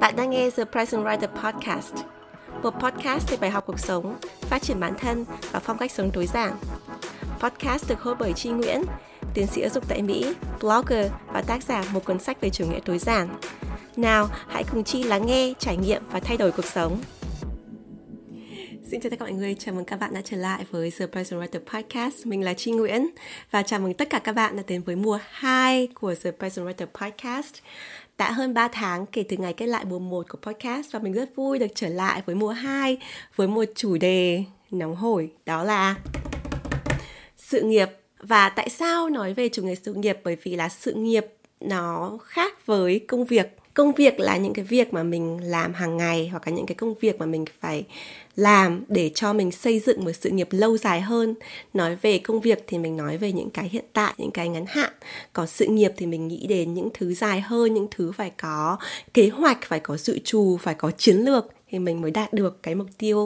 Bạn đang nghe The Present Writer Podcast, một podcast về bài học cuộc sống, phát triển bản thân và phong cách sống tối giản. Podcast được host bởi Chi Nguyễn, tiến sĩ giáo dục tại Mỹ, blogger và tác giả một cuốn sách về chủ nghĩa tối giản. Nào, hãy cùng Chi lắng nghe, trải nghiệm và thay đổi cuộc sống. Xin chào tất cả mọi người, chào mừng các bạn đã trở lại với The Present Writer Podcast. Mình là Chi Nguyễn và chào mừng tất cả các bạn đã đến với mùa 2 của The Present Writer Podcast. Đã hơn 3 tháng kể từ ngày kết lại mùa 1 của podcast và mình rất vui được trở lại với mùa 2 với một chủ đề nóng hổi, đó là sự nghiệp. Và tại sao nói về chủ nghề sự nghiệp? Bởi vì là sự nghiệp nó khác với công việc công việc là những cái việc mà mình làm hàng ngày hoặc là những cái công việc mà mình phải làm để cho mình xây dựng một sự nghiệp lâu dài hơn. Nói về công việc thì mình nói về những cái hiện tại những cái ngắn hạn. Còn sự nghiệp thì mình nghĩ đến những thứ dài hơn những thứ phải có kế hoạch phải có dự trù phải có chiến lược thì mình mới đạt được cái mục tiêu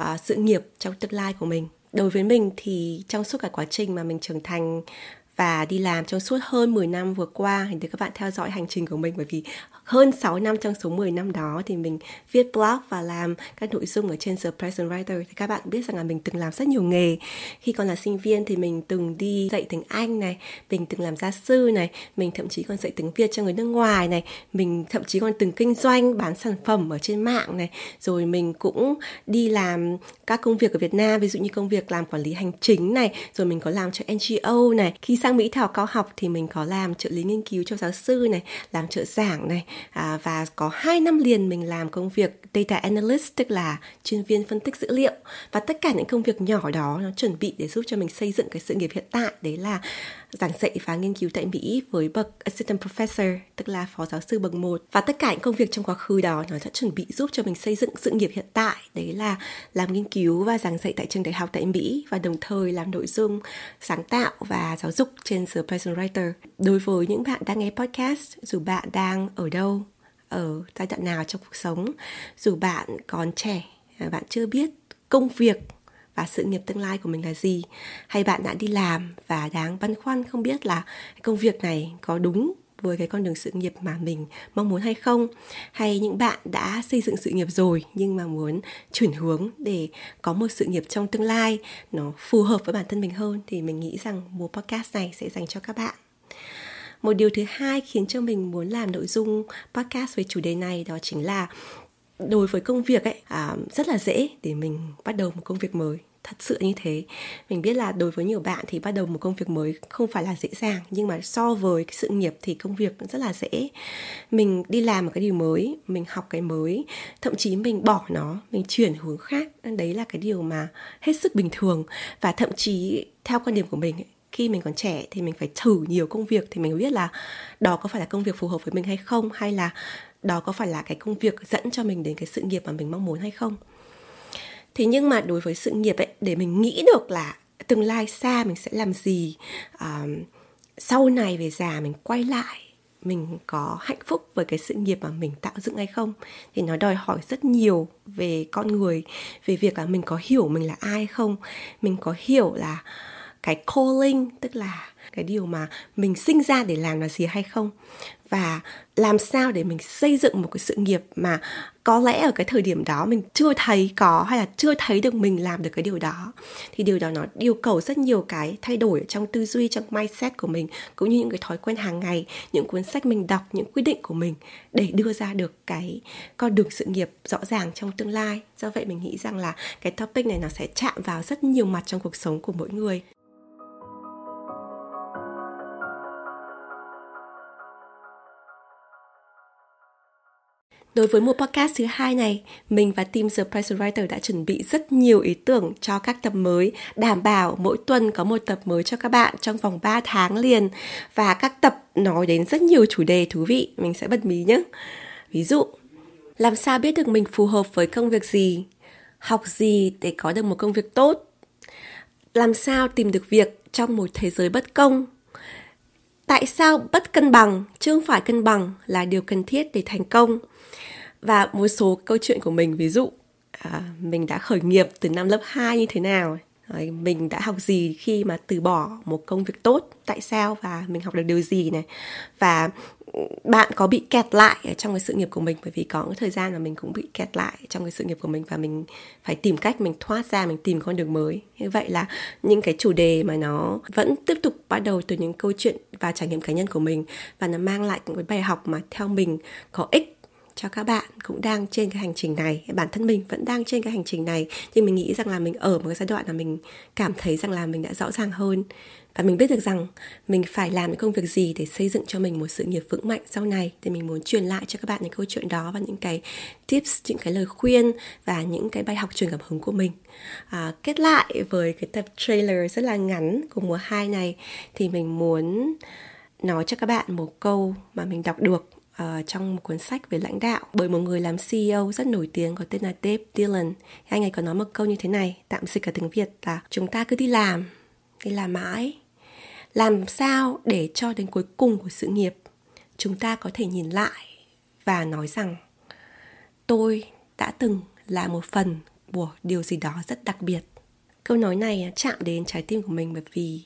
uh, sự nghiệp trong tương lai của mình. Đối với mình thì trong suốt cả quá trình mà mình trưởng thành và đi làm trong suốt hơn 10 năm vừa qua thì các bạn theo dõi hành trình của mình bởi vì hơn 6 năm trong số 10 năm đó thì mình viết blog và làm các nội dung ở trên The Present Writer. Thì các bạn biết rằng là mình từng làm rất nhiều nghề. Khi còn là sinh viên thì mình từng đi dạy tiếng Anh này, mình từng làm gia sư này, mình thậm chí còn dạy tiếng Việt cho người nước ngoài này, mình thậm chí còn từng kinh doanh bán sản phẩm ở trên mạng này. Rồi mình cũng đi làm các công việc ở Việt Nam, ví dụ như công việc làm quản lý hành chính này, rồi mình có làm cho NGO này. Khi sang Mỹ thảo cao học thì mình có làm trợ lý nghiên cứu cho giáo sư này, làm trợ giảng này à, và có 2 năm liền mình làm công việc data analyst tức là chuyên viên phân tích dữ liệu. Và tất cả những công việc nhỏ đó nó chuẩn bị để giúp cho mình xây dựng cái sự nghiệp hiện tại. Đấy là giảng dạy và nghiên cứu tại Mỹ với bậc assistant professor tức là phó giáo sư bậc 1 và tất cả những công việc trong quá khứ đó nó sẽ chuẩn bị giúp cho mình xây dựng sự nghiệp hiện tại đấy là làm nghiên cứu và giảng dạy tại trường đại học tại Mỹ và đồng thời làm nội dung sáng tạo và giáo dục trên The Present Writer. Đối với những bạn đang nghe podcast, dù bạn đang ở đâu, ở giai đoạn nào trong cuộc sống, dù bạn còn trẻ, bạn chưa biết công việc và sự nghiệp tương lai của mình là gì? Hay bạn đã đi làm và đang băn khoăn không biết là công việc này có đúng với cái con đường sự nghiệp mà mình mong muốn hay không? Hay những bạn đã xây dựng sự nghiệp rồi nhưng mà muốn chuyển hướng để có một sự nghiệp trong tương lai nó phù hợp với bản thân mình hơn thì mình nghĩ rằng mùa podcast này sẽ dành cho các bạn. Một điều thứ hai khiến cho mình muốn làm nội dung podcast về chủ đề này đó chính là đối với công việc ấy à, rất là dễ để mình bắt đầu một công việc mới thật sự như thế. Mình biết là đối với nhiều bạn thì bắt đầu một công việc mới không phải là dễ dàng, nhưng mà so với cái sự nghiệp thì công việc rất là dễ. Mình đi làm một cái điều mới, mình học cái mới, thậm chí mình bỏ nó, mình chuyển hướng khác. Đấy là cái điều mà hết sức bình thường. Và thậm chí theo quan điểm của mình, khi mình còn trẻ thì mình phải thử nhiều công việc thì mình biết là đó có phải là công việc phù hợp với mình hay không, hay là đó có phải là cái công việc dẫn cho mình đến cái sự nghiệp mà mình mong muốn hay không thế nhưng mà đối với sự nghiệp ấy để mình nghĩ được là tương lai xa mình sẽ làm gì um, sau này về già mình quay lại mình có hạnh phúc với cái sự nghiệp mà mình tạo dựng hay không thì nó đòi hỏi rất nhiều về con người về việc là mình có hiểu mình là ai không mình có hiểu là cái calling tức là cái điều mà mình sinh ra để làm là gì hay không? Và làm sao để mình xây dựng một cái sự nghiệp mà có lẽ ở cái thời điểm đó mình chưa thấy có hay là chưa thấy được mình làm được cái điều đó. Thì điều đó nó yêu cầu rất nhiều cái thay đổi trong tư duy, trong mindset của mình, cũng như những cái thói quen hàng ngày, những cuốn sách mình đọc, những quyết định của mình để đưa ra được cái con đường sự nghiệp rõ ràng trong tương lai. Do vậy mình nghĩ rằng là cái topic này nó sẽ chạm vào rất nhiều mặt trong cuộc sống của mỗi người. Đối với mùa podcast thứ hai này, mình và team The Present Writer đã chuẩn bị rất nhiều ý tưởng cho các tập mới, đảm bảo mỗi tuần có một tập mới cho các bạn trong vòng 3 tháng liền. Và các tập nói đến rất nhiều chủ đề thú vị, mình sẽ bật mí nhé. Ví dụ, làm sao biết được mình phù hợp với công việc gì? Học gì để có được một công việc tốt? Làm sao tìm được việc trong một thế giới bất công? Tại sao bất cân bằng chứ không phải cân bằng là điều cần thiết để thành công? và một số câu chuyện của mình ví dụ à, mình đã khởi nghiệp từ năm lớp 2 như thế nào mình đã học gì khi mà từ bỏ một công việc tốt? Tại sao? Và mình học được điều gì này? Và ừ, bạn có bị kẹt lại trong cái sự nghiệp của mình? Bởi vì có cái thời gian mà mình cũng bị kẹt lại trong cái sự nghiệp của mình và mình phải tìm cách, mình thoát ra, mình tìm con đường mới. Như vậy là những cái chủ đề mà nó vẫn tiếp tục bắt đầu từ những câu chuyện và trải nghiệm cá nhân của mình và nó mang lại những cái bài học mà theo mình có ích cho các bạn cũng đang trên cái hành trình này. Bản thân mình vẫn đang trên cái hành trình này. Nhưng mình nghĩ rằng là mình ở một cái giai đoạn là mình cảm thấy rằng là mình đã rõ ràng hơn. Và mình biết được rằng mình phải làm những công việc gì để xây dựng cho mình một sự nghiệp vững mạnh sau này. Thì mình muốn truyền lại cho các bạn những câu chuyện đó và những cái tips những cái lời khuyên và những cái bài học truyền cảm hứng của mình. À, kết lại với cái tập trailer rất là ngắn của mùa 2 này thì mình muốn nói cho các bạn một câu mà mình đọc được uh, trong một cuốn sách về lãnh đạo bởi một người làm CEO rất nổi tiếng có tên là Dave Dillon. Anh ấy có nói một câu như thế này, tạm dịch cả tiếng Việt là chúng ta cứ đi làm, đi làm mãi. Làm sao để cho đến cuối cùng của sự nghiệp chúng ta có thể nhìn lại và nói rằng tôi đã từng là một phần của điều gì đó rất đặc biệt. Câu nói này chạm đến trái tim của mình bởi vì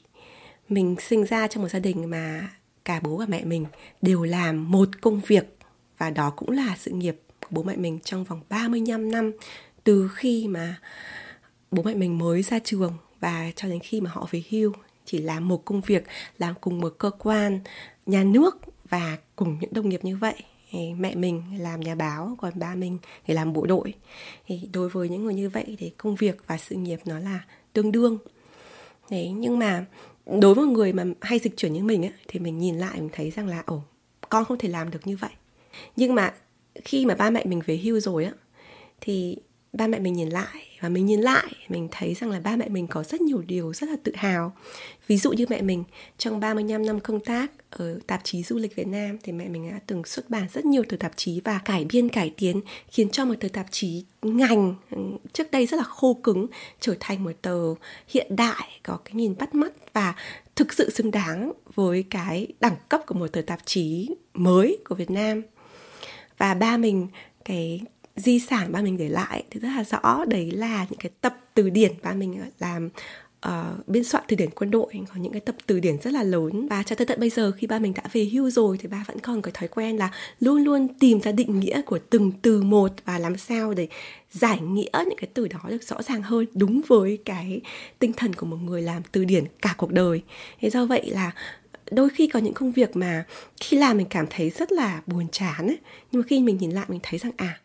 mình sinh ra trong một gia đình mà cả bố và mẹ mình đều làm một công việc. Và đó cũng là sự nghiệp của bố mẹ mình trong vòng 35 năm từ khi mà bố mẹ mình mới ra trường và cho đến khi mà họ về hưu. Chỉ làm một công việc làm cùng một cơ quan, nhà nước và cùng những đồng nghiệp như vậy. Mẹ mình làm nhà báo, còn ba mình thì làm bộ đội. Thì đối với những người như vậy thì công việc và sự nghiệp nó là tương đương đấy nhưng mà đối với người mà hay dịch chuyển như mình ấy, thì mình nhìn lại mình thấy rằng là ồ con không thể làm được như vậy. Nhưng mà khi mà ba mẹ mình về hưu rồi á thì ba mẹ mình nhìn lại và mình nhìn lại, mình thấy rằng là ba mẹ mình có rất nhiều điều rất là tự hào. Ví dụ như mẹ mình, trong 35 năm công tác ở tạp chí du lịch Việt Nam thì mẹ mình đã từng xuất bản rất nhiều tờ tạp chí và cải biên, cải tiến, khiến cho một tờ tạp chí ngành ừ, trước đây rất là khô cứng trở thành một tờ hiện đại, có cái nhìn bắt mắt và thực sự xứng đáng với cái đẳng cấp của một tờ tạp chí mới của Việt Nam. Và ba mình, cái di sản ba mình để lại thì rất là rõ. Đấy là những cái tập từ điển ba mình làm uh, ờ, biên soạn từ điển quân đội. Có những cái tập từ điển rất là lớn. Và cho tới tận bây giờ khi ba mình đã về hưu rồi thì ba vẫn còn cái thói quen là luôn luôn tìm ra định nghĩa của từng từ một và làm sao để giải nghĩa những cái từ đó được rõ ràng hơn đúng với cái tinh thần của một người làm từ điển cả cuộc đời. Thế do vậy là đôi khi có những công việc mà khi làm mình cảm thấy rất là buồn chán ấy nhưng mà khi mình nhìn lại mình thấy rằng à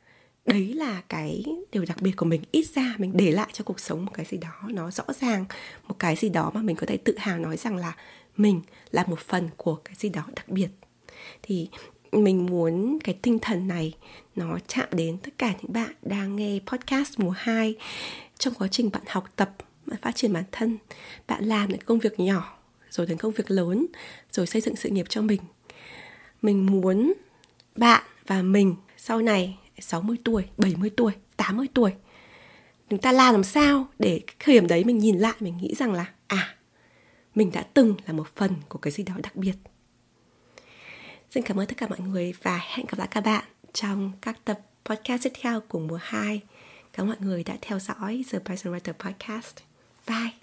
đấy là cái điều đặc biệt của mình. Ít ra mình để lại cho cuộc sống một cái gì đó nó rõ ràng, một cái gì đó mà mình có thể tự hào nói rằng là mình là một phần của cái gì đó đặc biệt. Thì mình muốn cái tinh thần này nó chạm đến tất cả những bạn đang nghe podcast mùa 2 trong quá trình bạn học tập phát triển bản thân, bạn làm những công việc nhỏ, rồi đến công việc lớn, rồi xây dựng sự nghiệp cho mình. Mình muốn bạn và mình sau này 60 tuổi, 70 tuổi, 80 tuổi. Chúng ta làm làm sao để thời điểm đấy mình nhìn lại mình nghĩ rằng là à mình đã từng là một phần của cái gì đó đặc biệt. Xin cảm ơn tất cả mọi người và hẹn gặp lại các bạn trong các tập podcast tiếp theo của mùa 2. Cảm ơn mọi người đã theo dõi The Person Writer Podcast. Bye!